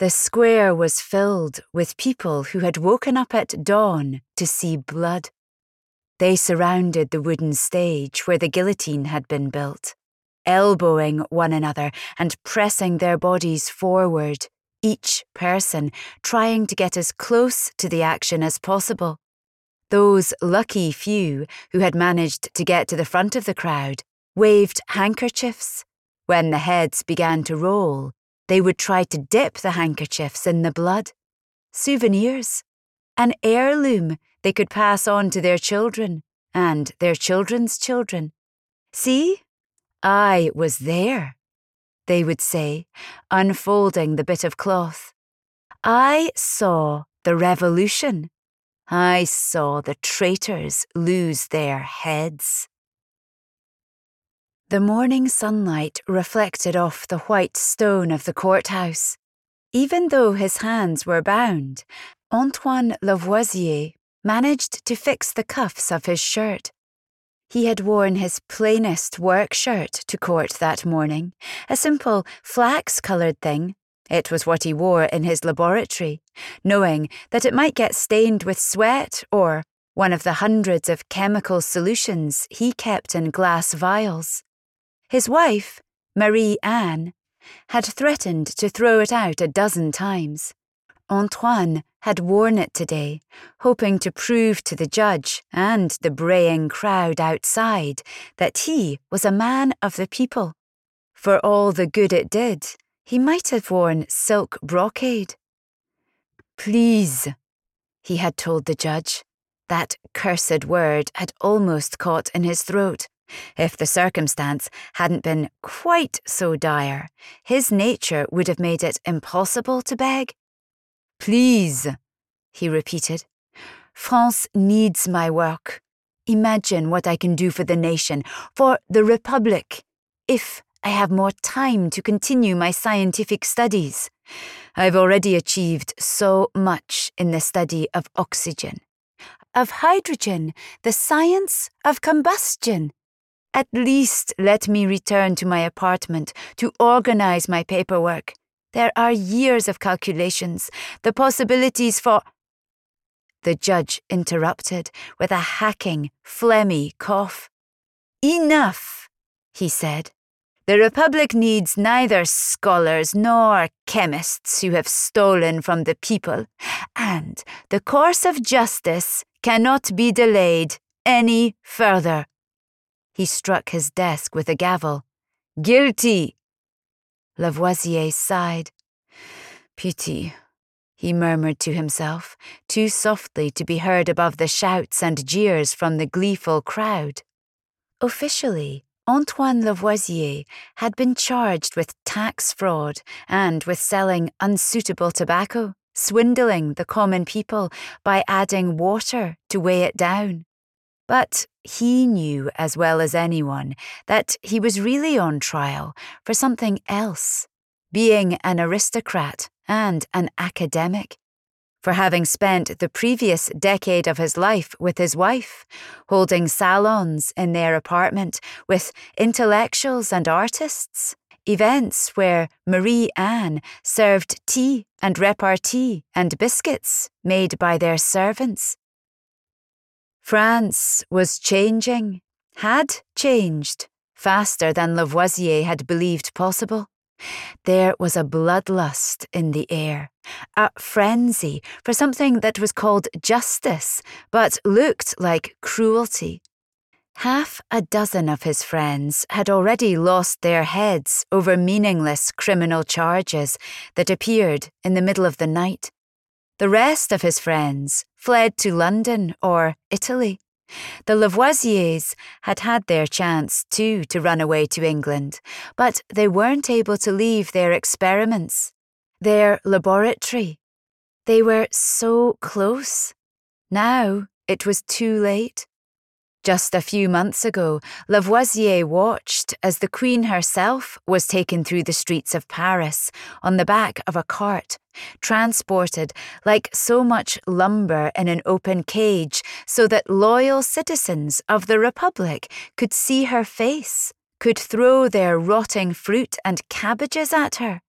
The square was filled with people who had woken up at dawn to see blood. They surrounded the wooden stage where the guillotine had been built, elbowing one another and pressing their bodies forward, each person trying to get as close to the action as possible. Those lucky few who had managed to get to the front of the crowd waved handkerchiefs. When the heads began to roll, they would try to dip the handkerchiefs in the blood. Souvenirs. An heirloom they could pass on to their children and their children's children. See, I was there, they would say, unfolding the bit of cloth. I saw the revolution. I saw the traitors lose their heads. The morning sunlight reflected off the white stone of the courthouse. Even though his hands were bound, Antoine Lavoisier managed to fix the cuffs of his shirt. He had worn his plainest work shirt to court that morning, a simple flax coloured thing. It was what he wore in his laboratory, knowing that it might get stained with sweat or one of the hundreds of chemical solutions he kept in glass vials. His wife, Marie Anne, had threatened to throw it out a dozen times. Antoine had worn it today, hoping to prove to the judge and the braying crowd outside that he was a man of the people. For all the good it did, he might have worn silk brocade. Please, he had told the judge. That cursed word had almost caught in his throat. If the circumstance hadn't been quite so dire, his nature would have made it impossible to beg. Please, he repeated. France needs my work. Imagine what I can do for the nation, for the Republic, if I have more time to continue my scientific studies. I've already achieved so much in the study of oxygen, of hydrogen, the science of combustion. At least let me return to my apartment to organize my paperwork. There are years of calculations, the possibilities for. The judge interrupted with a hacking, phlegmy cough. Enough, he said. The Republic needs neither scholars nor chemists who have stolen from the people, and the course of justice cannot be delayed any further. He struck his desk with a gavel. Guilty! Lavoisier sighed. Pity, he murmured to himself, too softly to be heard above the shouts and jeers from the gleeful crowd. Officially, Antoine Lavoisier had been charged with tax fraud and with selling unsuitable tobacco, swindling the common people by adding water to weigh it down. But he knew as well as anyone that he was really on trial for something else being an aristocrat and an academic. For having spent the previous decade of his life with his wife, holding salons in their apartment with intellectuals and artists, events where Marie Anne served tea and repartee and biscuits made by their servants, France was changing, had changed, faster than Lavoisier had believed possible. There was a bloodlust in the air, a frenzy for something that was called justice, but looked like cruelty. Half a dozen of his friends had already lost their heads over meaningless criminal charges that appeared in the middle of the night. The rest of his friends fled to London or Italy. The Lavoisiers had had their chance too to run away to England, but they weren't able to leave their experiments, their laboratory. They were so close. Now it was too late. Just a few months ago, Lavoisier watched as the Queen herself was taken through the streets of Paris on the back of a cart, transported like so much lumber in an open cage so that loyal citizens of the Republic could see her face, could throw their rotting fruit and cabbages at her.